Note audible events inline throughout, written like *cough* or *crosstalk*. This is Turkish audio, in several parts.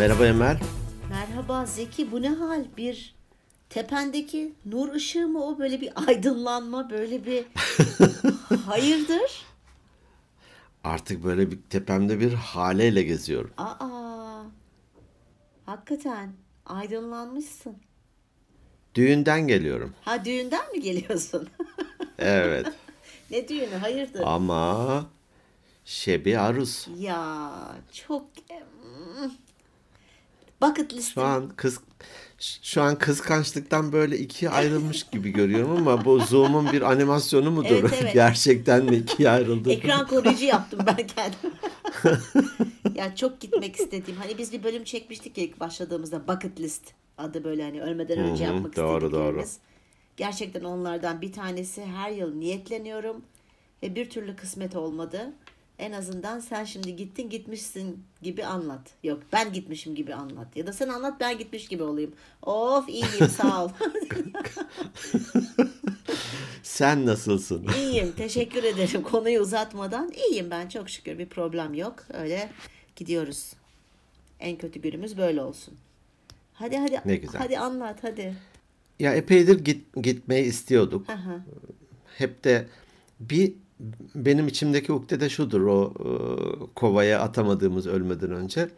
Merhaba Emel. Merhaba Zeki bu ne hal? Bir tependeki nur ışığı mı o böyle bir aydınlanma böyle bir *laughs* hayırdır? Artık böyle bir tepemde bir haleyle geziyorum. Aa hakikaten aydınlanmışsın. Düğünden geliyorum. Ha düğünden mi geliyorsun? *laughs* Evet. ne düğünü hayırdır? Ama şebi aruz. Ya çok. Bucket listim. Şu an kız şu an kıskançlıktan böyle ikiye ayrılmış gibi görüyorum ama bu Zoom'un bir animasyonu mudur? Evet, evet. *laughs* Gerçekten mi ikiye ayrıldı? Ekran koruyucu yaptım ben kendim. *laughs* ya çok gitmek istediğim. Hani biz bir bölüm çekmiştik ya ilk başladığımızda bucket list adı böyle hani ölmeden önce Hı hı, yapmak doğru, istediklerimiz. Gerçekten onlardan bir tanesi her yıl niyetleniyorum ve bir türlü kısmet olmadı. En azından sen şimdi gittin gitmişsin gibi anlat. Yok ben gitmişim gibi anlat. Ya da sen anlat ben gitmiş gibi olayım. Of iyiyim sağ ol. *laughs* Sen nasılsın? İyiyim teşekkür ederim konuyu uzatmadan. iyiyim ben çok şükür bir problem yok. Öyle gidiyoruz. En kötü günümüz böyle olsun. Hadi hadi Ne güzel. hadi anlat hadi. Ya epeydir git, gitmeyi istiyorduk. Hı. Hep de bir benim içimdeki ukde de şudur o e, kovaya atamadığımız ölmeden önce.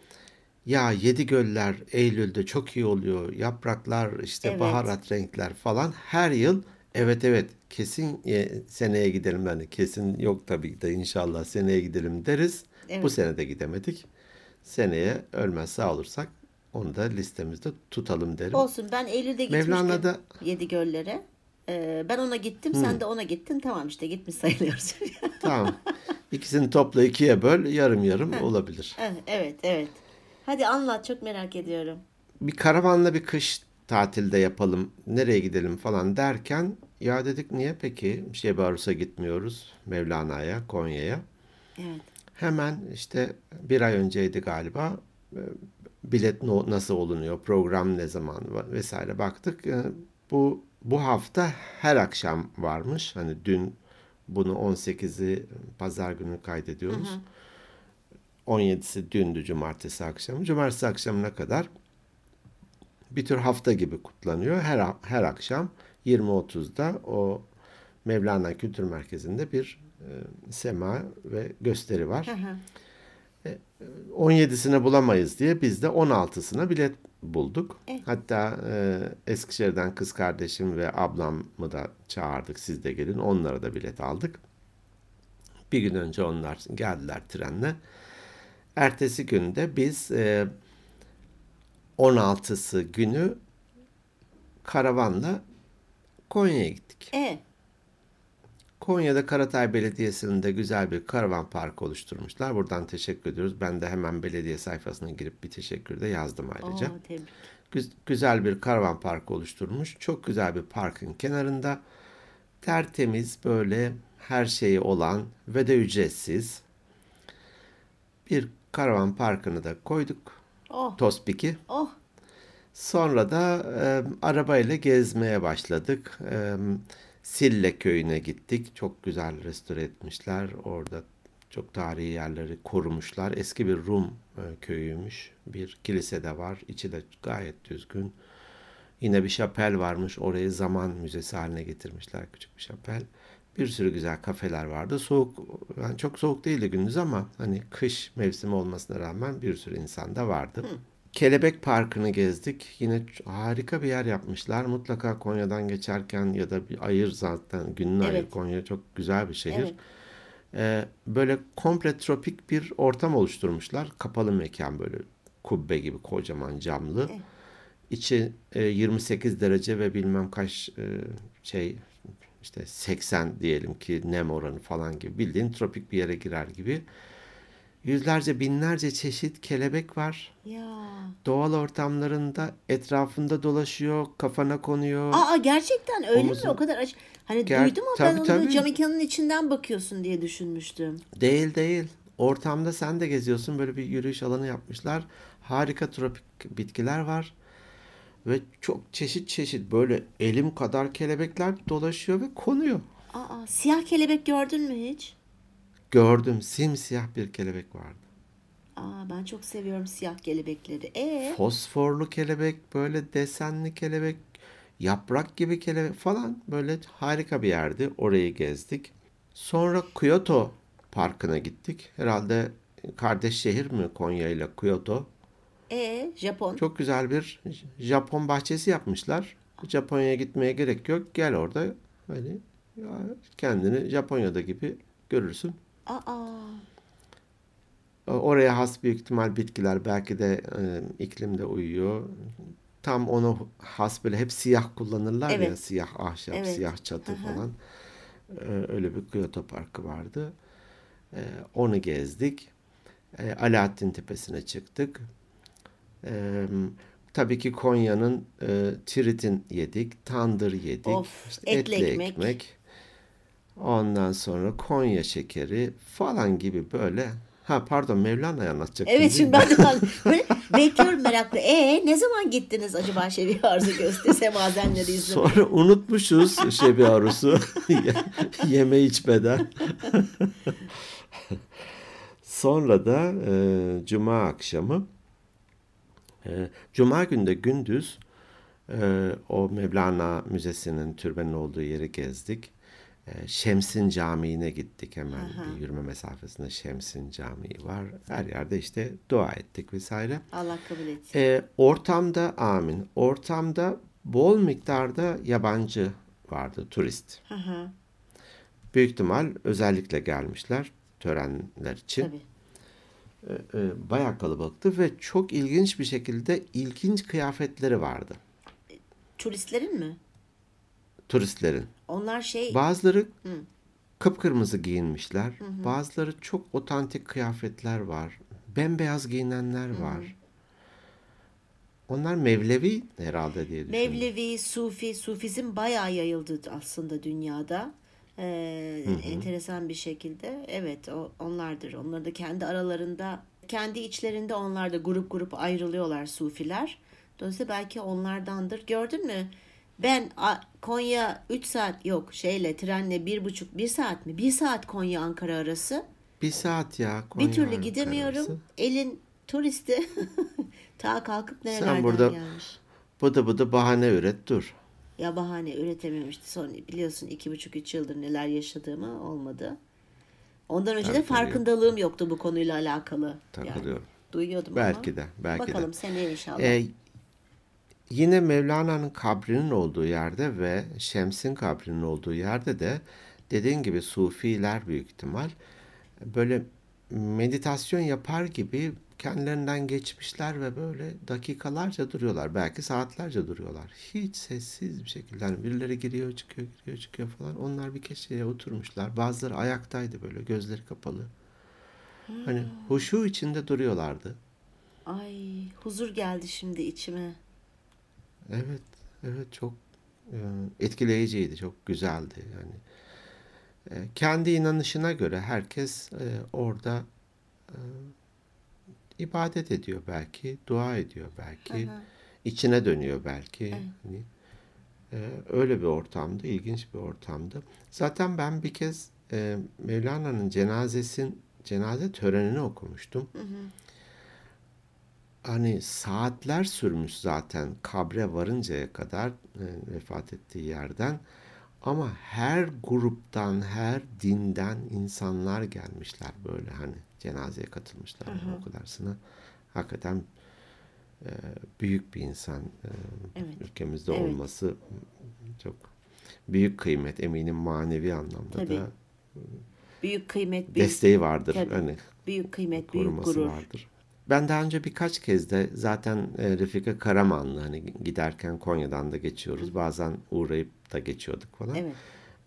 Ya yedi göller Eylül'de çok iyi oluyor. Yapraklar işte Evet. baharat renkler falan. Her yıl evet evet kesin e, seneye gidelim yani kesin yok tabii de inşallah seneye gidelim deriz. Evet. Bu sene de gidemedik. Seneye ölmez sağ olursak onu da listemizde tutalım derim. Olsun ben Eylül'de gitmiştim Mevlana'da- yedi göllere. Ee, ben ona gittim sen de ona gittin tamam işte gitmiş sayılıyoruz. *laughs* Tamam. İkisini topla ikiye böl yarım yarım olabilir. evet evet. Hadi anlat çok merak ediyorum. bir karavanla bir kış tatilde yapalım, nereye gidelim falan derken ya dedik niye peki Şebi Arus'a gitmiyoruz Mevlana'ya, Konya'ya. Evet. Hemen işte bir ay önceydi galiba e, bilet nasıl olunuyor, program ne zaman var vesaire baktık. E, Bu bu hafta her akşam varmış. Hani dün bunu 18'i pazar günü kaydediyoruz. 17'si dündü cumartesi akşamı. Cumartesi akşamına kadar bir tür hafta gibi kutlanıyor. Her her akşam 20.30'da o Mevlana Kültür Merkezi'nde bir e, sema ve gösteri var. Hı hı. 17'sine bulamayız diye biz de 16'sına bilet bulduk. Evet. Hatta e, Eskişehir'den kız kardeşim ve ablamı da çağırdık. Siz de gelin. Onlara da bilet aldık. Bir gün önce onlar geldiler trenle. Ertesi günde biz e, 16'sı günü karavanla Konya'ya gittik. E, Konya'da Karatay Belediyesi'nin de güzel bir karavan parkı oluşturmuşlar. Buradan teşekkür ediyoruz. Ben de hemen belediye sayfasına girip bir teşekkür de yazdım ayrıca. oo, tebrik. Güz- güzel bir karavan parkı oluşturmuş. Çok güzel bir parkın kenarında. Tertemiz böyle her şeyi olan ve de ücretsiz bir karavan parkını da koyduk. Oh Tospik'i. oh Sonra da e, arabayla gezmeye başladık. E, Sille köyüne gittik. Çok güzel restore etmişler. Orada çok tarihi yerleri korumuşlar. Eski bir Rum e, köyüymüş. Bir kilise de var. İçi de gayet düzgün. Yine bir şapel varmış. Orayı zaman müzesi haline getirmişler. Küçük bir şapel. Bir sürü güzel kafeler vardı. Soğuk, yani çok soğuk değildi gündüz ama hani kış mevsimi olmasına rağmen bir sürü insan da vardı. Kelebek Parkı'nı gezdik. Yine harika bir yer yapmışlar. Mutlaka Konya'dan geçerken ya da bir ayır zaten gününü ayır. Evet. Konya çok güzel bir şehir. Evet. Ee, böyle komple tropik bir ortam oluşturmuşlar. Kapalı mekan böyle kubbe gibi kocaman camlı. Evet. İçi e, 28 derece ve bilmem kaç e, şey işte 80 diyelim ki nem oranı falan gibi bildiğin tropik bir yere girer gibi. Yüzlerce binlerce çeşit kelebek var. ya. Doğal ortamlarında etrafında dolaşıyor, kafana konuyor. Aa gerçekten öyle Omuzun- mi? O kadar aç. Hani Ger- duydum ama tabii, ben onu tabii. cam mekanın içinden bakıyorsun diye düşünmüştüm. Değil değil. Ortamda sen de geziyorsun. Böyle bir yürüyüş alanı yapmışlar. Harika tropik bitkiler var. Ve çok çeşit çeşit böyle elim kadar kelebekler dolaşıyor ve konuyor. Aa siyah kelebek gördün mü hiç? Gördüm simsiyah bir kelebek vardı. Aa, ben çok seviyorum siyah kelebekleri. E Fosforlu kelebek, böyle desenli kelebek, yaprak gibi kelebek falan böyle harika bir yerdi. Orayı gezdik. Sonra Kyoto Parkı'na gittik. Herhalde kardeş şehir mi Konya ile Kyoto? e Japon. Çok güzel bir Japon bahçesi yapmışlar. Japonya'ya gitmeye gerek yok. Gel orada hani ya kendini Japonya'da gibi görürsün. Aa, Oraya has büyük ihtimal bitkiler belki de e, iklimde uyuyor. Tam ona has böyle hep siyah kullanırlar ya Evet. siyah ahşap, Evet. siyah çatı falan. E, öyle bir Kyoto Parkı vardı. E, onu gezdik. E, Alaaddin Tepesi'ne çıktık. E, tabii ki Konya'nın e, tiritin yedik, tandır yedik, Of, işte etli etli ekmek. ekmek. Ondan sonra Konya şekeri falan gibi böyle. Ha pardon Mevlana'yı anlatacaktım evet şimdi ben de böyle bekliyorum meraklı. E ne zaman gittiniz acaba Şebi Arzu Gözde Semazenleri *laughs* izlemeye? Sonra unutmuşuz Şebi Arus'u Ye- *laughs* yeme içmeden. *laughs* Sonra da e, Cuma akşamı e, Cuma günde gündüz e, o Mevlana Müzesi'nin türbenin olduğu yeri gezdik. E, Şemsin Camii'ne gittik hemen bir yürüme mesafesinde Şemsin Camii var. Her yerde işte dua ettik vesaire. Allah kabul etsin. E, ortamda amin. Ortamda bol miktarda yabancı vardı, turist. Hı, Büyük ihtimal özellikle gelmişler törenler için. tabii. E, e, bayağı kalabalıktı ve çok ilginç bir şekilde ilginç kıyafetleri vardı Turistlerin mi? turistlerin. Onlar şey Bazıları kıpkırmızı giyinmişler. Bazıları çok otantik kıyafetler var. Bembeyaz giyinenler var. Onlar Mevlevi herhalde diye düşünüyorum. Mevlevi, Sufi, Sufizm bayağı yayıldı aslında dünyada. Ee, enteresan bir şekilde. Evet o, onlardır. Onlar da kendi aralarında, kendi içlerinde onlar da grup grup ayrılıyorlar Sufiler. Dolayısıyla belki onlardandır. Gördün mü? Ben Konya 3 saat yok şeyle trenle 1,5 1 saat mi? 1 saat Konya Ankara arası. Bir saat ya. Konya bir türlü Ankara gidemiyorum. arası. Elin turisti *laughs* ta kalkıp nerelerden burada- gelmiş. Bıdı bıdı bahane üret dur. Ya bahane üretememişti. Sonra biliyorsun iki buçuk üç yıldır neler yaşadığımı olmadı. Ondan önce de Tabii, tabii. farkındalığım yoktu bu konuyla alakalı. Takılıyorum. duyuyordum Belki ama. de, belki de. Bakalım seneye inşallah. Ee, yine Mevlana'nın kabrinin olduğu yerde ve Şems'in kabrinin olduğu yerde de dediğin gibi Sufiler büyük ihtimal böyle meditasyon yapar gibi kendilerinden geçmişler ve böyle dakikalarca duruyorlar. Belki saatlerce duruyorlar. Hiç sessiz bir şekilde. Hani birileri giriyor çıkıyor giriyor çıkıyor falan. Onlar bir köşeye oturmuşlar. Bazıları ayaktaydı böyle gözleri kapalı. Hani huşu içinde duruyorlardı. Ay huzur geldi şimdi içime. Evet, evet çok e, etkileyiciydi, çok güzeldi yani. E, kendi inanışına göre herkes e, orada e, ibadet ediyor belki, dua ediyor belki, içine dönüyor belki. Hani, e, öyle bir ortamdı, ilginç bir ortamdı. Zaten ben bir kez e, Mevlana'nın cenazesin cenaze törenini okumuştum. Hani saatler sürmüş zaten kabre varıncaya kadar e, vefat ettiği yerden. Ama her gruptan, her dinden insanlar gelmişler böyle hani cenazeye katılmışlar yani o kadarsına. Hakikaten e, büyük bir insan e, Evet. ülkemizde Evet. olması çok büyük kıymet eminim manevi anlamda Tabii. da Büyük kıymet, büyük, desteği vardır. Tabii. Hani büyük kıymet, büyük gurur. vardır. Ben daha önce birkaç kez de zaten e, Refika Karamanlı hani giderken Konya'dan da geçiyoruz. Bazen uğrayıp da geçiyorduk falan. Evet.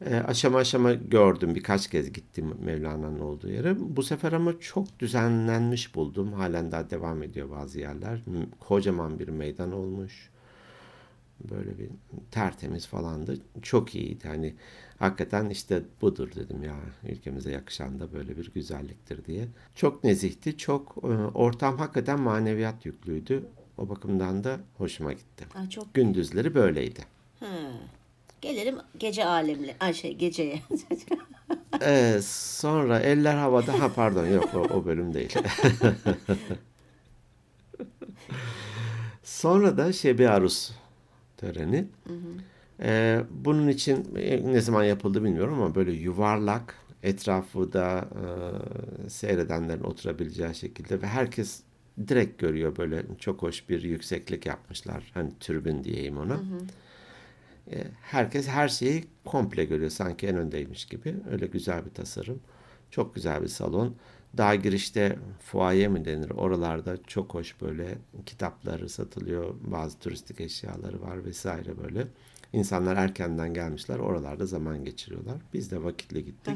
E, aşama aşama gördüm. Birkaç kez gittim Mevlana'nın olduğu yere. Bu sefer ama çok düzenlenmiş buldum. Halen daha devam ediyor bazı yerler. Kocaman bir meydan olmuş. Böyle bir tertemiz falandı. Çok iyiydi. Hani hakikaten işte budur dedim ya. Ülkemize yakışan da böyle bir güzelliktir diye. Çok nezihti. Çok e, ortam hakikaten maneviyat yüklüydü. O bakımdan da hoşuma gitti. Aa, çok Gündüzleri böyleydi. Ha. Gelelim gece alemle. Ay şey geceye. Ee, *laughs* sonra eller havada. Ha pardon yok o, o bölüm değil. *laughs* sonra da Şebi Arus töreni. Ee, bunun için e, ne zaman yapıldı bilmiyorum ama böyle yuvarlak etrafı da e, seyredenlerin oturabileceği şekilde ve herkes direkt görüyor böyle çok hoş bir yükseklik yapmışlar. Hani türbün diyeyim ona. E, herkes her şeyi komple görüyor sanki en öndeymiş gibi. Öyle güzel bir tasarım. Çok güzel bir salon. Daha girişte fuaye mi denir? Oralarda çok hoş böyle kitapları satılıyor. Bazı turistik eşyaları var vesaire böyle. İnsanlar erkenden gelmişler. Oralarda zaman geçiriyorlar. Biz de vakitle gittik.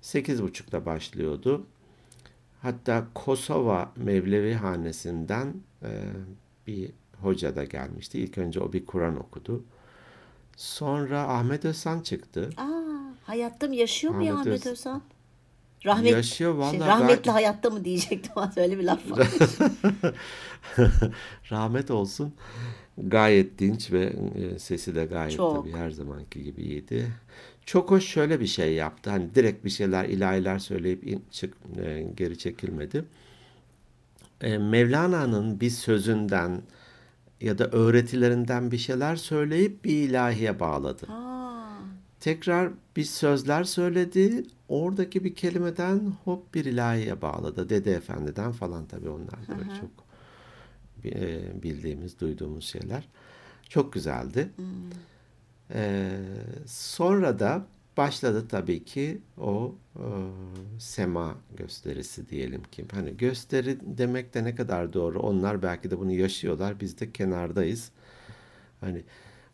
Sekiz buçukta başlıyordu. Hatta Kosova Mevlevi Hanesi'nden e, bir hoca da gelmişti. İlk önce o bir Kur'an okudu. Sonra Ahmet Özsan çıktı. Aa, hayatta mı yaşıyor mu ya Ahmet Ahmet Öz- Özhan? Rahmet, Yaşıyor vallahi şey, rahmetli hayatta mı diyecektim ama öyle bir laf var. *laughs* *laughs* Rahmet olsun. Gayet dinç ve e, sesi de gayet Çok. tabii her zamanki gibi iyiydi. Çok hoş şöyle bir şey yaptı. Hani direkt bir şeyler ilahiler söyleyip in- çık, e, geri çekilmedi. E, Mevlana'nın bir sözünden ya da öğretilerinden bir şeyler söyleyip bir ilahiye bağladı. Aa, Tekrar bir sözler söyledi. Oradaki bir kelimeden hop bir ilahiye bağladı. Dede Efendi'den falan tabii onlar böyle çok bildiğimiz, duyduğumuz şeyler. Çok güzeldi. E, sonra da başladı tabii ki o e, sema gösterisi diyelim ki. Hani gösteri demek de ne kadar doğru. Onlar belki de bunu yaşıyorlar. Biz de kenardayız. Hani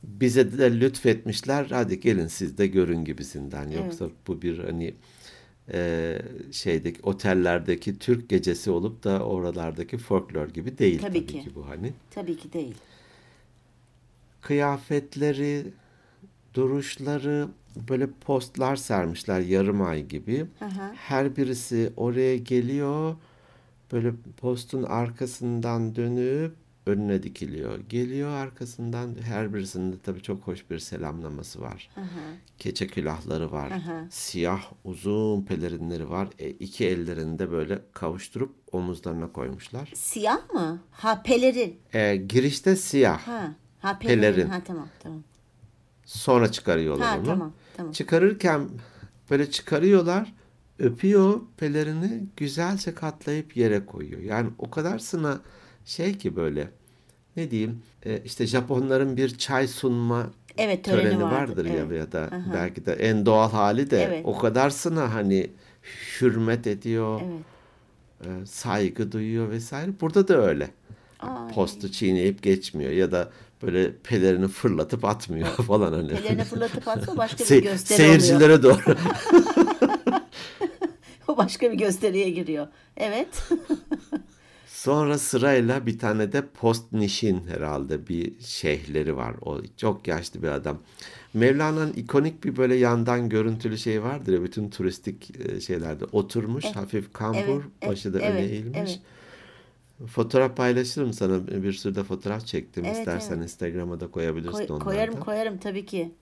bize de lütfetmişler. Hadi gelin siz de görün gibisinden. Yoksa bu bir hani e, şeydeki otellerdeki Türk gecesi olup da oralardaki folklor gibi değil Tabii tabii, ki. ki. bu hani. tabii ki değil. Kıyafetleri, duruşları böyle postlar sermişler yarım ay gibi. Hı. Her birisi oraya geliyor. Böyle postun arkasından dönüp önüne dikiliyor. Geliyor arkasından her birisinde tabii çok hoş bir selamlaması var. Keçe külahları var. Hı. Siyah uzun pelerinleri var. E, iki ellerinde böyle kavuşturup omuzlarına koymuşlar. Siyah mı? Ha pelerin. E, girişte siyah. Ha. Ha pelerin. Pelerin. Ha tamam tamam. Sonra çıkarıyorlar Ha onu. tamam tamam. Çıkarırken böyle çıkarıyorlar, öpüyor pelerini güzelce katlayıp yere koyuyor. Yani o kadar sına şey ki böyle ne diyeyim e, işte Japonların bir çay sunma Evet töreni, töreni vardır. vardır ya evet. ya da belki de en doğal hali de Evet. o kadar sına hani hürmet ediyor, Evet. e, saygı duyuyor vesaire. Burada da öyle. Ay. Postu çiğneyip geçmiyor ya da böyle pelerini fırlatıp atmıyor *laughs* falan hani. Pelerini fırlatıp atsa başka bir Se- gösteri oluyor. seyircilere doğru. *laughs* O başka bir gösteriye giriyor. Evet. *laughs* Sonra sırayla bir tane de post nişin herhalde bir şeyhleri var. O çok yaşlı bir adam. Mevlana'nın ikonik bir böyle yandan görüntülü şey vardır ya bütün turistik e, şeylerde oturmuş hafif kambur Evet, evet, başı da evet, öne eğilmiş. evet. Fotoğraf paylaşırım sana bir sürü de fotoğraf çektim Evet, istersen evet. Instagram'a da koyabilirsin Koy- onlardan. koyarım koyarım tabii ki.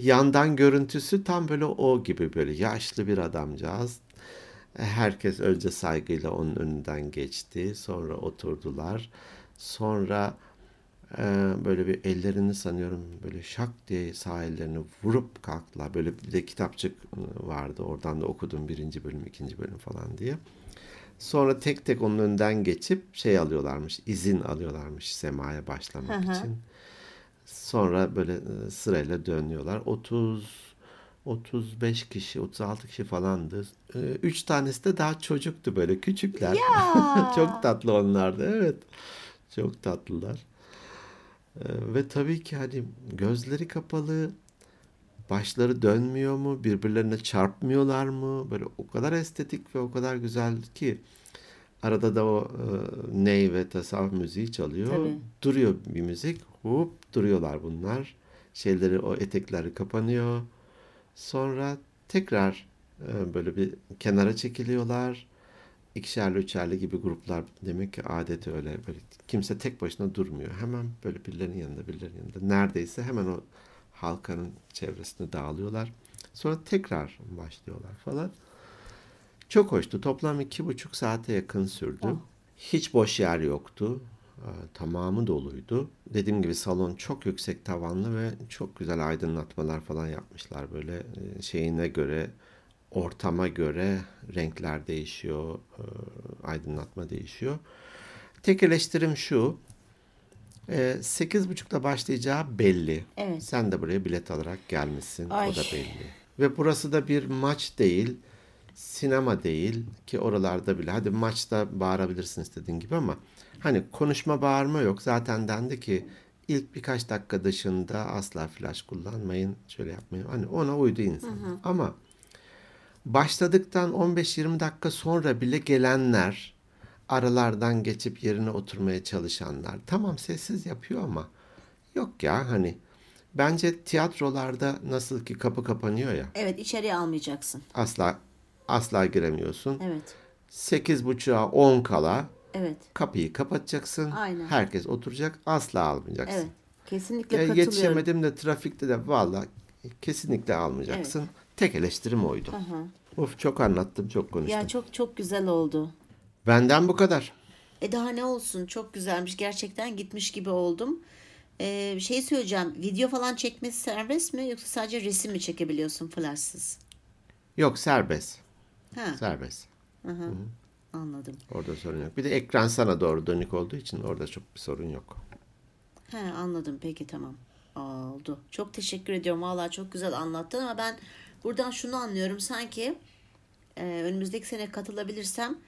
Yandan görüntüsü tam böyle o gibi böyle yaşlı bir adamcağız. Herkes önce saygıyla onun önünden geçti. Sonra oturdular. Sonra e, böyle bir ellerini sanıyorum böyle şak diye sağ ellerini vurup kalktılar. Böyle bir de kitapçık vardı. Oradan da okudum birinci bölüm, ikinci bölüm falan diye. Sonra tek tek onun önden geçip şey alıyorlarmış, izin alıyorlarmış semaya başlamak Hı hı. için. Sonra böyle sırayla dönüyorlar. 30 35 kişi, 36 kişi falandı. 3 tanesi de daha çocuktu böyle küçükler. Ya! *laughs* Çok tatlı onlardı. Evet. Çok tatlılar. E, Ve tabii ki hani gözleri kapalı, başları dönmüyor mu, birbirlerine çarpmıyorlar mı? Böyle o kadar estetik ve o kadar güzel ki arada da o e, ney ve tasavvuf müziği çalıyor. Tabii. Duruyor bir müzik. Hop duruyorlar bunlar. Şeyleri o etekleri kapanıyor. Sonra tekrar e, böyle bir kenara çekiliyorlar. İkişerli üçerli gibi gruplar demek ki adeti öyle böyle kimse tek başına durmuyor. Hemen böyle birilerinin yanında birilerinin yanında neredeyse hemen o halkanın çevresine dağılıyorlar. Sonra tekrar başlıyorlar falan. Çok hoştu. Toplam iki buçuk saate yakın sürdü. Oh. Hiç boş yer yoktu. Ee, Tamamı doluydu. Dediğim gibi salon çok yüksek tavanlı ve çok güzel aydınlatmalar falan yapmışlar. Böyle e, şeyine göre, ortama göre renkler değişiyor, e, aydınlatma değişiyor. Tek eleştirim şu. e, Sekiz buçukta başlayacağı belli. Evet. Sen de buraya bilet alarak gelmişsin. Ay. O da belli. Ve burası da bir maç değil, sinema değil ki oralarda bile. Hadi maçta bağırabilirsin istediğin gibi ama hani konuşma bağırma yok. Zaten dendi ki ilk birkaç dakika dışında asla flash kullanmayın, şöyle yapmayın. Hani ona uydu insan. Ama başladıktan 15-20 dakika sonra bile gelenler, aralardan geçip yerine oturmaya çalışanlar. Tamam sessiz yapıyor ama yok ya hani bence tiyatrolarda nasıl ki kapı kapanıyor ya Evet içeriye almayacaksın. asla asla giremiyorsun. Evet. 8.30'a 10 kala Evet. kapıyı kapatacaksın. Aynen. Herkes oturacak. Asla almayacaksın. Evet. Kesinlikle Ya katılıyorum. yetişemedim de trafikte de valla kesinlikle almayacaksın. Tek eleştirim oydu. Of çok anlattım, çok konuştum. Ya çok çok güzel oldu. Benden bu kadar. E daha ne olsun çok güzelmiş gerçekten gitmiş gibi oldum. Ee, şey söyleyeceğim video falan çekmesi serbest mi yoksa sadece resim mi çekebiliyorsun flashsız? Yok serbest. Ha Serbest. Anladım. Orada sorun yok. Bir de ekran sana doğru dönük olduğu için orada çok bir sorun yok. He anladım peki tamam. Oldu. Çok teşekkür ediyorum. Vallahi çok güzel anlattın ama ben buradan şunu anlıyorum. Sanki e, önümüzdeki sene katılabilirsem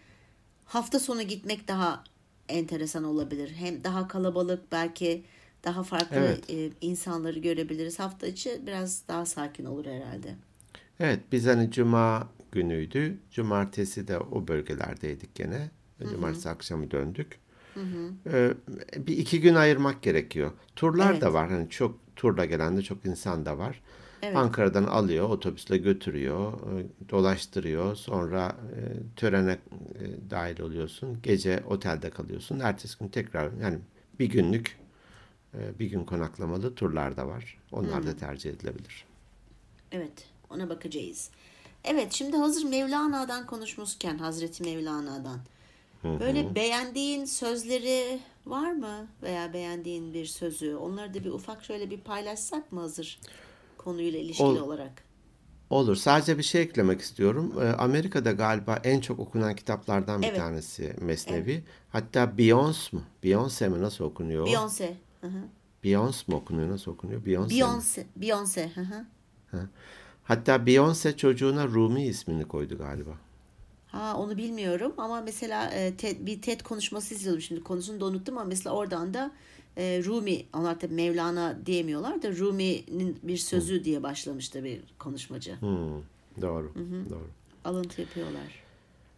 hafta sonu gitmek daha enteresan olabilir. Hem daha kalabalık belki daha farklı Evet. e, insanları görebiliriz. Hafta içi biraz daha sakin olur herhalde. Evet biz hani cuma günüydü. Cumartesi de o bölgelerdeydik gene. Cumartesi akşamı döndük. Ee, bir iki gün ayırmak gerekiyor. Turlar Evet. da var. Hani çok turla gelen de çok insan da var. Evet. Ankara'dan alıyor, otobüsle götürüyor, e, dolaştırıyor. Sonra e, törene e, dahil oluyorsun. Gece otelde kalıyorsun. Ertesi gün tekrar yani bir günlük e, bir gün konaklamalı turlar da var. Onlar da tercih edilebilir. Evet, ona bakacağız. Evet, şimdi hazır Mevlana'dan konuşmuşken, Hazreti Mevlana'dan. Böyle beğendiğin sözleri var mı? Veya beğendiğin bir sözü. Onları da bir ufak şöyle bir paylaşsak mı hazır konuyla ilişkili Ol- olarak? Olur. Sadece bir şey eklemek istiyorum. Ee, Amerika'da galiba en çok okunan kitaplardan bir Evet. tanesi Mesnevi. Hatta Beyoncé mu? Beyoncé mi? Nasıl okunuyor? Beyoncé. Hı hı. Beyoncé mu okunuyor? Nasıl okunuyor? Beyoncé. mi? Beyoncé. Beyoncé. Hı hı. Hatta Beyoncé çocuğuna Rumi ismini koydu galiba. Ha onu bilmiyorum ama mesela e, TED, bir TED konuşması izliyordum şimdi konusunu da unuttum ama mesela oradan da e, Rumi onlar tabii Mevlana diyemiyorlar da Rumi'nin bir sözü diye başlamıştı bir konuşmacı. Hmm, doğru. Doğru. Alıntı yapıyorlar.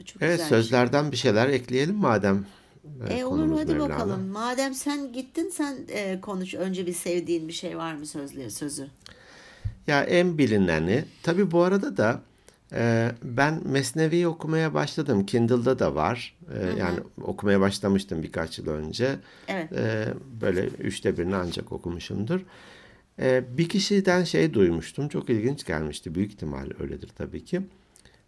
Çok Evet güzelmiş. sözlerden bir şeyler ekleyelim madem. e, E olur hadi Mevlana. bakalım. Madem sen gittin sen e, konuş. Önce bir sevdiğin bir şey var mı sözleri sözü? Ya en bilineni. Tabii bu arada da e, ben Mesnevi'yi okumaya başladım. Kindle'da da var. E, yani okumaya başlamıştım birkaç yıl önce. Evet. E, böyle üçte birini ancak okumuşumdur. E, bir kişiden şey duymuştum. Çok ilginç gelmişti. Büyük ihtimal öyledir tabii ki.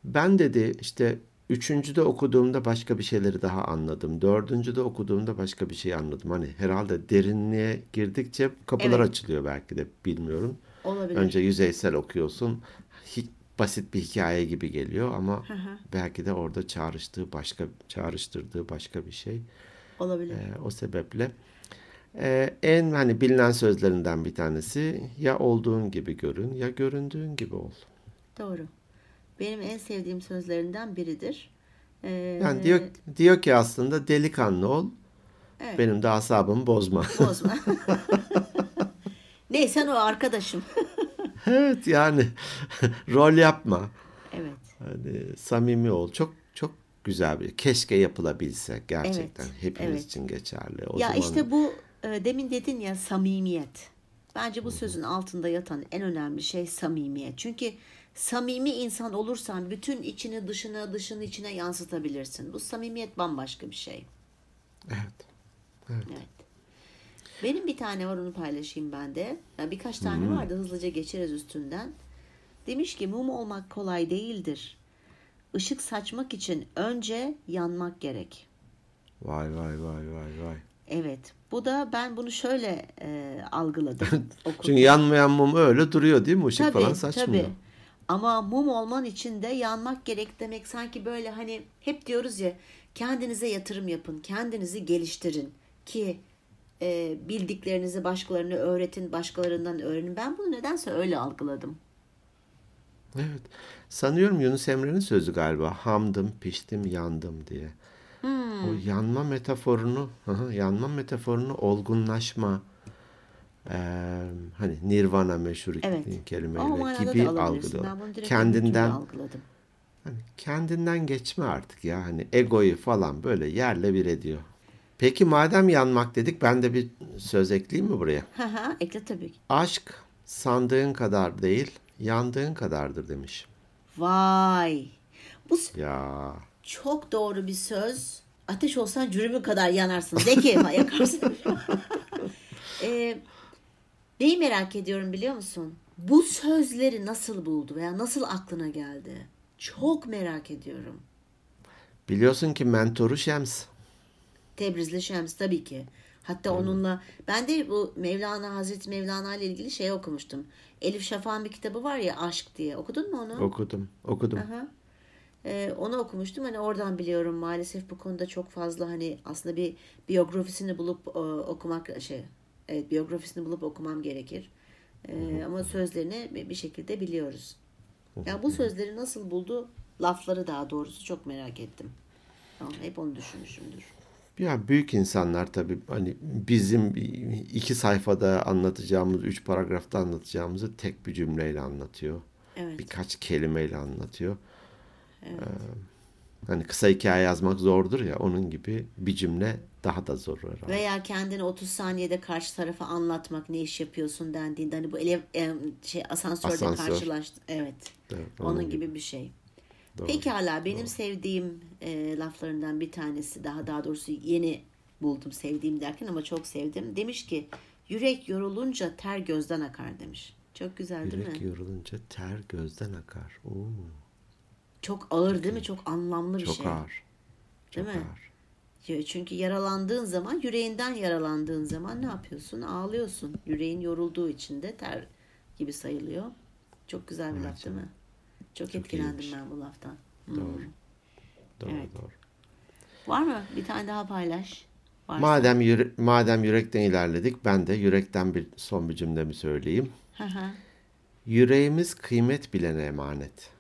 Ben dedi işte üçüncüde okuduğumda başka bir şeyleri daha anladım. Dördüncüde okuduğumda başka bir şey anladım. Hani herhalde derinliğe girdikçe kapılar Evet. açılıyor belki de bilmiyorum. Olabilir. Önce yüzeysel okuyorsun. Hiç basit bir hikaye gibi geliyor ama belki de orada çağrıştığı başka çağrıştırdığı başka bir şey. Olabilir. Ee, o sebeple e, en hani bilinen sözlerinden bir tanesi ya olduğun gibi görün ya göründüğün gibi ol. Doğru. Benim en sevdiğim sözlerinden biridir. Ee, Yani diyor diyor ki aslında delikanlı ol. Evet. Benim de asabımı bozma. Bozma. *laughs* *laughs* Neyse o arkadaşım. *laughs* evet yani *laughs* rol yapma. evet. Hani samimi ol. Çok çok güzel bir. Keşke yapılabilse gerçekten. Evet, Hepimiz evet. için geçerli. O ya zaman işte bu e, demin dedin ya samimiyet. Bence bu sözün altında yatan en önemli şey samimiyet. Çünkü samimi insan olursan bütün içini dışına dışını içine yansıtabilirsin. Bu samimiyet bambaşka bir şey. evet. Evet. Evet. Benim bir tane var onu paylaşayım ben de. Ya birkaç tane var da hızlıca geçeriz üstünden. Demiş ki mum olmak kolay değildir. Işık saçmak için önce yanmak gerek. Vay vay vay vay vay. Evet. Bu da ben bunu şöyle e, algıladım. *laughs* Çünkü yanmayan mum öyle duruyor değil mi? Işık Tabii, falan saçmıyor. tabii. Ama mum olman için de yanmak gerek demek sanki böyle hani hep diyoruz ya kendinize yatırım yapın, kendinizi geliştirin ki e, bildiklerinizi başkalarına öğretin, başkalarından öğrenin. Ben bunu nedense öyle algıladım. Evet. Sanıyorum Yunus Emre'nin sözü galiba. Hamdım, piştim, yandım diye. Hmm. O yanma metaforunu, yanma metaforunu olgunlaşma, eee, hani nirvana meşhur Evet. kelimeyle gibi algılıyor. Kendinden algıladım. hani kendinden geçme artık ya hani egoyu falan böyle yerle bir ediyor. Peki madem yanmak dedik ben de bir söz ekleyeyim mi buraya? Hı, Ekle tabii ki. Aşk sandığın kadar değil, yandığın kadardır demiş. Vay. Bu Ya çok doğru bir söz. Ateş olsan cürümü kadar yanarsın. Zeki *laughs* yakarsın. *laughs* Ee, neyi merak ediyorum biliyor musun? Bu sözleri nasıl buldu veya nasıl aklına geldi? Çok merak ediyorum. biliyorsun ki mentoru Şems. Tebrizli Şems tabii ki. Hatta onunla ben de bu Mevlana Hazreti Mevlana ile ilgili şey okumuştum. Elif Şafak'ın bir kitabı var ya Aşk diye. Okudun mu onu? Okudum, okudum. Aha. Ee, onu okumuştum. Hani oradan biliyorum maalesef bu konuda çok fazla hani aslında bir biyografisini bulup e, okumak şey evet biyografisini bulup okumam gerekir. Ee, ama sözlerini bir- şekilde biliyoruz. Ya bu sözleri nasıl buldu? Lafları daha doğrusu çok merak ettim. Tamam, hep onu düşünmüşümdür. Ya büyük insanlar tabii hani bizim iki sayfada anlatacağımız, üç paragrafta anlatacağımızı tek bir cümleyle anlatıyor. Evet. Birkaç kelimeyle anlatıyor. Ee, hani kısa hikaye yazmak zordur ya onun gibi bir cümle daha da zor herhalde. Veya kendini 30 saniyede karşı tarafa anlatmak ne iş yapıyorsun dendiğinde hani bu ele, şey asansörde Asansör. karşılaştı. Evet. Evet, Onun gibi bir şey. Doğru. Pekala benim sevdiğim e, laflarından bir tanesi daha daha doğrusu yeni buldum sevdiğim derken ama çok sevdim. Demiş ki yürek yorulunca ter gözden akar demiş. Çok güzel değil Yürek mi? yorulunca ter gözden akar. Oo, Çok ağır değil mi? Çok anlamlı bir çok şey. ağır. Çok Değil mi? ağır. Çünkü yaralandığın zaman, yüreğinden yaralandığın zaman ne yapıyorsun? Ağlıyorsun. Yüreğin yorulduğu için de ter gibi sayılıyor. Çok güzel bir laf değil mi? Çok, etkilendim iyiymiş. ben bu laftan. Hmm. Doğru. Doğru Evet. doğru. Var mı? Bir tane daha paylaş. Varsa. Madem yüre- madem yürekten ilerledik ben de yürekten bir son bir cümlemi söyleyeyim. Hı hı. Yüreğimiz kıymet bilene emanet.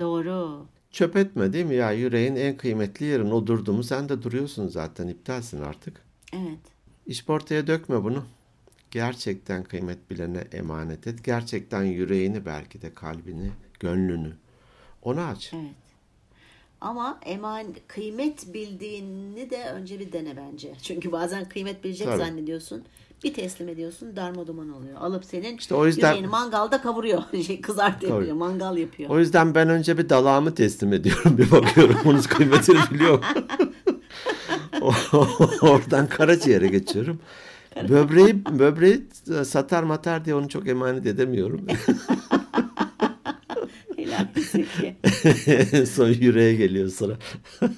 Doğru. Çöp etme değil mi ya? Yüreğin en kıymetli yerin o durdu mu sen de duruyorsun zaten iptalsin artık. Evet. İş ortaya dökme bunu. Gerçekten kıymet bilene emanet et. Gerçekten yüreğini belki de kalbini, gönlünü ona aç. Evet. Ama eman kıymet bildiğini de önce bir dene bence. *laughs* Çünkü bazen kıymet bilecek Tabii. zannediyorsun. Bir teslim ediyorsun darma duman oluyor. Alıp senin İşte o yüzden- yüreğini mangalda kavuruyor. *laughs* Şey, kızart yapıyor. Tabii. Mangal yapıyor. O yüzden ben önce bir dalağımı teslim ediyorum. Bir bakıyorum onun *laughs* kıymetini biliyor. Oradan karaciğere geçiyorum. Böbreği, böbreği satar matar diye onu çok emanet edemiyorum. Zeki. *laughs* son yüreğe geliyor sıra. *laughs*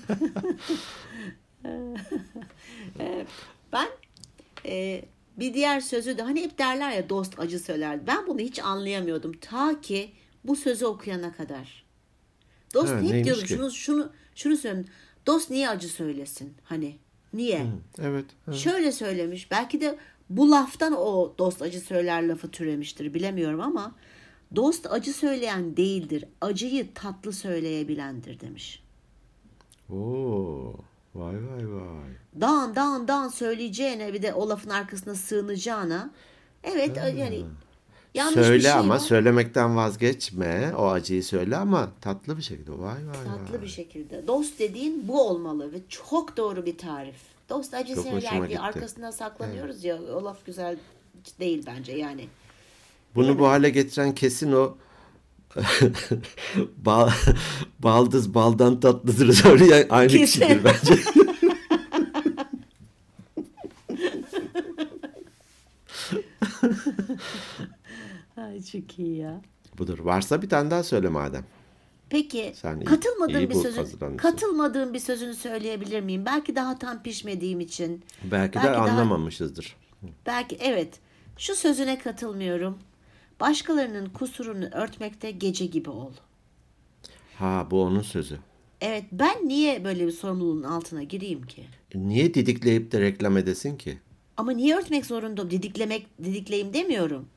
Ben e, bir diğer sözü de hani hep derler ya dost acı söyler. Ben bunu hiç anlayamıyordum. Ta ki bu sözü okuyana kadar. Dost Ha, hep ki? şunu şunu şunu söylüyorum. Dost niye acı söylesin? Hani niye? Evet. evet. Şöyle söylemiş. Belki de bu laftan o dost acı söyler lafı türemiştir. Bilemiyorum ama dost acı söyleyen değildir. Acıyı tatlı söyleyebilendir demiş. Oo, vay vay vay. dağın dağın dağın söyleyeceğine bir de o lafın arkasına sığınacağına evet yani yanlış söyle bir şey ama var. söylemekten vazgeçme. O acıyı söyle ama tatlı bir şekilde. Vay vay tatlı vay. bir şekilde. Dost dediğin bu olmalı ve çok doğru bir tarif. Dost acı Çok söyler diye gitti. arkasına saklanıyoruz ya o laf güzel değil bence yani. Bunu bu hale getiren kesin o *laughs* Bal, baldız baldan tatlıdır *laughs* söyleyen aynı Kesin. kişidir bence. *laughs* Ay çok iyi ya. Budur. Varsa bir tane daha söyle madem. Peki Sen iyi- katılmadığım iyi bir sözün katılmadığım bir sözünü söyleyebilir miyim? Belki daha tam pişmediğim için. Belki, de Belki daha- anlamamışızdır. Belki evet. Şu sözüne katılmıyorum. Başkalarının kusurunu örtmekte gece gibi ol. Ha bu onun sözü. Evet ben niye böyle bir sorumluluğun altına gireyim ki? E, Niye didikleyip de reklam edesin ki? Ama niye örtmek zorundayım? Didiklemek, didikleyim demiyorum.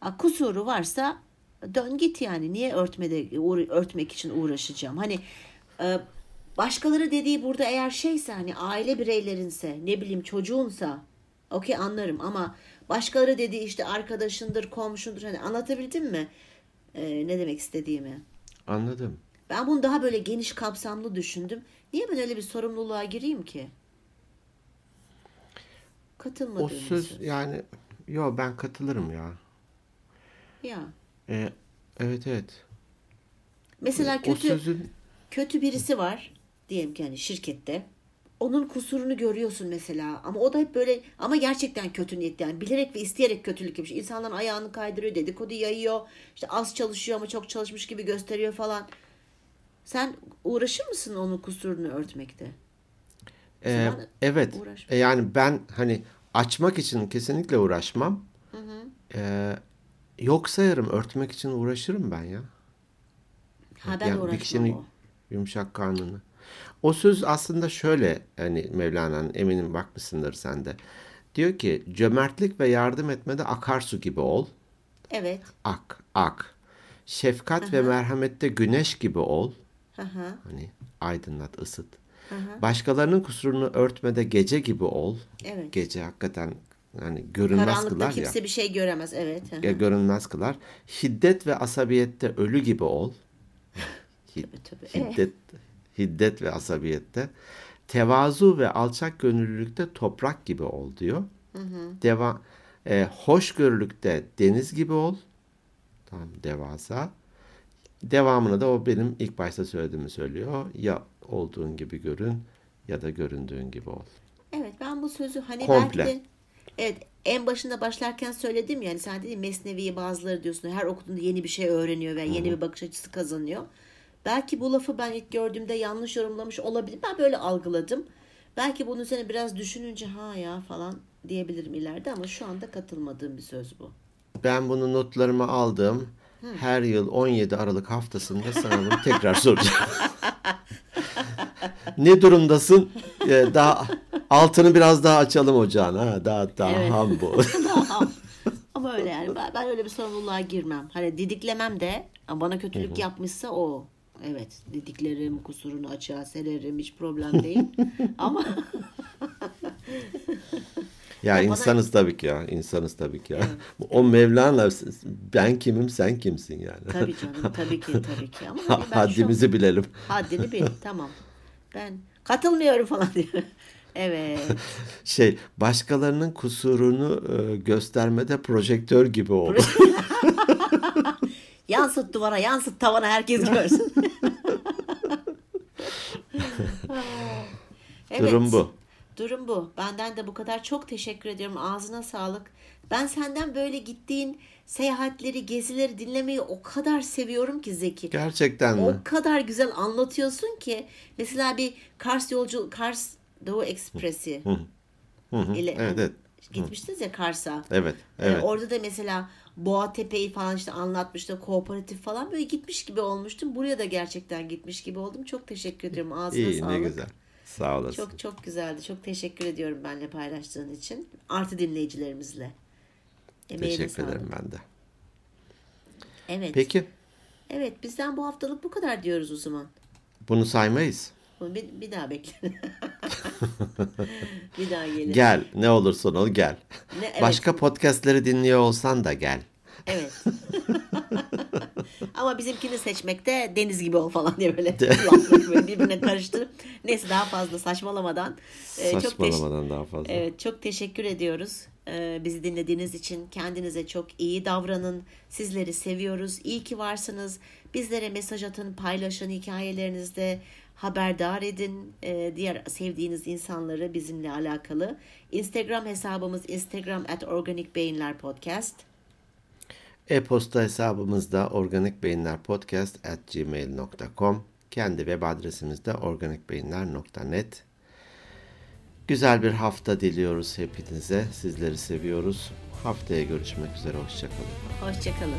Ha, kusuru varsa dön git yani. Niye örtmede örtmek için uğraşacağım? Hani e, başkaları dediği burada eğer şeyse hani aile bireylerinse ne bileyim çocuğunsa okey anlarım ama başkaları dediği işte arkadaşındır, komşundur hani anlatabildim mi? E, ne demek istediğimi? Anladım. Ben bunu daha böyle geniş kapsamlı düşündüm. Niye ben öyle bir sorumluluğa gireyim ki? Katılmadığım O söz söz. yani yo ben katılırım ya. Ya. E, evet evet. Mesela kötü sözün kötü birisi var diyelim ki hani şirkette. Onun kusurunu görüyorsun mesela ama o da hep böyle ama gerçekten kötü niyetli yani bilerek ve isteyerek kötülük yapmış. İnsanların ayağını kaydırıyor, dedikodu yayıyor. işte az çalışıyor ama çok çalışmış gibi gösteriyor falan. Sen uğraşır mısın onun kusurunu örtmekte? e, zaman evet. uğraşma. E, yani ben hani açmak için kesinlikle uğraşmam. E, yok sayarım örtmek için uğraşırım ben ya. Ha ben Yani uğraşmam bir kişinin o. yumuşak karnını. O söz aslında şöyle hani Mevlana'nın eminim bakmışsındır sen de. Diyor ki cömertlik ve yardım etmede akarsu gibi ol. Evet. Ak, ak. Şefkat ve merhamette güneş gibi ol. Hı. Hani aydınlat, ısıt. Hı. Başkalarının kusurunu örtmede gece gibi ol. Evet. Gece hakikaten hani görünmez Karanlıkta kılar ya. kimse bir şey göremez. Evet. Ya görünmez kılar. Şiddet ve asabiyette ölü gibi ol. Hid- Tabii, tabii. Hiddet, hiddet ve asabiyette. Tevazu ve alçak gönüllülükte toprak gibi ol diyor. Deva, e, hoşgörülükte deniz gibi ol. Tamam devasa. Devamını da o benim ilk başta söylediğimi söylüyor. Ya olduğun gibi görün ya da göründüğün gibi ol. Evet ben bu sözü hani Komple. belki de evet en başında başlarken söyledim yani sen dedin Mesnevi'yi bazıları diyorsun her okuduğunda yeni bir şey öğreniyor ve yeni bir bakış açısı kazanıyor. Belki bu lafı ben ilk gördüğümde yanlış yorumlamış olabilir. Ben böyle algıladım. Belki bunun üzerine biraz düşününce ha ya falan diyebilirim ileride ama şu anda katılmadığım bir söz bu. Ben bunu notlarıma aldım. Her yıl 17 Aralık haftasında sana bunu *laughs* tekrar soracağım. *laughs* ne durumdasın? Ee, daha altını biraz daha açalım ocağın. Ha, daha daha Evet. ham bu. *laughs* Tamam. ama öyle yani ben, ben öyle bir sorumluluğa girmem. Hani didiklemem de ama bana kötülük yapmışsa o. Evet didiklerim kusurunu açığa sererim hiç problem değil. *laughs* ama Ya bana- insanız tabii ki ya. insanız tabii ki ya. O Mevlana ben kimim sen kimsin yani. tabii canım tabii ki tabii ki ama *laughs* hani ben şu- Haddimizi bilelim. Haddini bil. *laughs* Tamam. Ben katılmıyorum falan diyor. Evet. Şey başkalarının kusurunu e, göstermede projektör gibi oldu. Yansıt duvara, yansıt tavana herkes görsün. Evet. Durum bu. Durum bu. Benden de bu kadar. Çok teşekkür ediyorum. Ağzına sağlık. Ben senden böyle gittiğin seyahatleri, gezileri dinlemeyi o kadar seviyorum ki Zeki. Gerçekten mi? O kadar güzel anlatıyorsun ki. Mesela bir Kars yolcu, Kars Doğu Ekspresi Hı hı, ile Evet, evet. gitmiştiniz ya Kars'a. Evet, Ee, evet. orada da mesela Boğa Tepe'yi falan işte anlatmıştı. Kooperatif falan böyle gitmiş gibi olmuştum. Buraya da gerçekten gitmiş gibi oldum. Çok teşekkür ediyorum. Ağzına İyi sağlık. ne güzel. Sağ olasın. Çok çok güzeldi. Çok teşekkür ediyorum benimle paylaştığın için. Artı dinleyicilerimizle. Emeğine Teşekkür sağlık. ederim ben de. Evet. Peki Evet bizden bu haftalık bu kadar diyoruz o zaman. bunu saymayız. Bunu bir, bir daha bekle. *laughs* bir daha gelin. Gel ne olursun ol gel. Ne- evet. Başka podcastleri dinliyor olsan da gel. Evet. *laughs* Ama bizimkini seçmekte deniz gibi ol falan diye böyle *laughs* böyle birbirine karıştırıp neyse daha fazla saçmalamadan e, çok Saçmalamadan daha fazla. Evet, çok teşekkür ediyoruz. Ee, bizi dinlediğiniz için kendinize çok iyi davranın. Sizleri seviyoruz. İyi ki varsınız. Bizlere mesaj atın, paylaşın hikayelerinizde haberdar edin Ee, diğer sevdiğiniz insanları bizimle alakalı. Instagram hesabımız Instagram at Organik Beyinler Podcast. E-posta hesabımızda organikbeyinlerpodcast@gmail.com. Kendi web adresimizde organikbeyinler.net. Güzel bir hafta diliyoruz hepinize. Sizleri seviyoruz. Haftaya görüşmek üzere. Hoşçakalın. Hoşçakalın.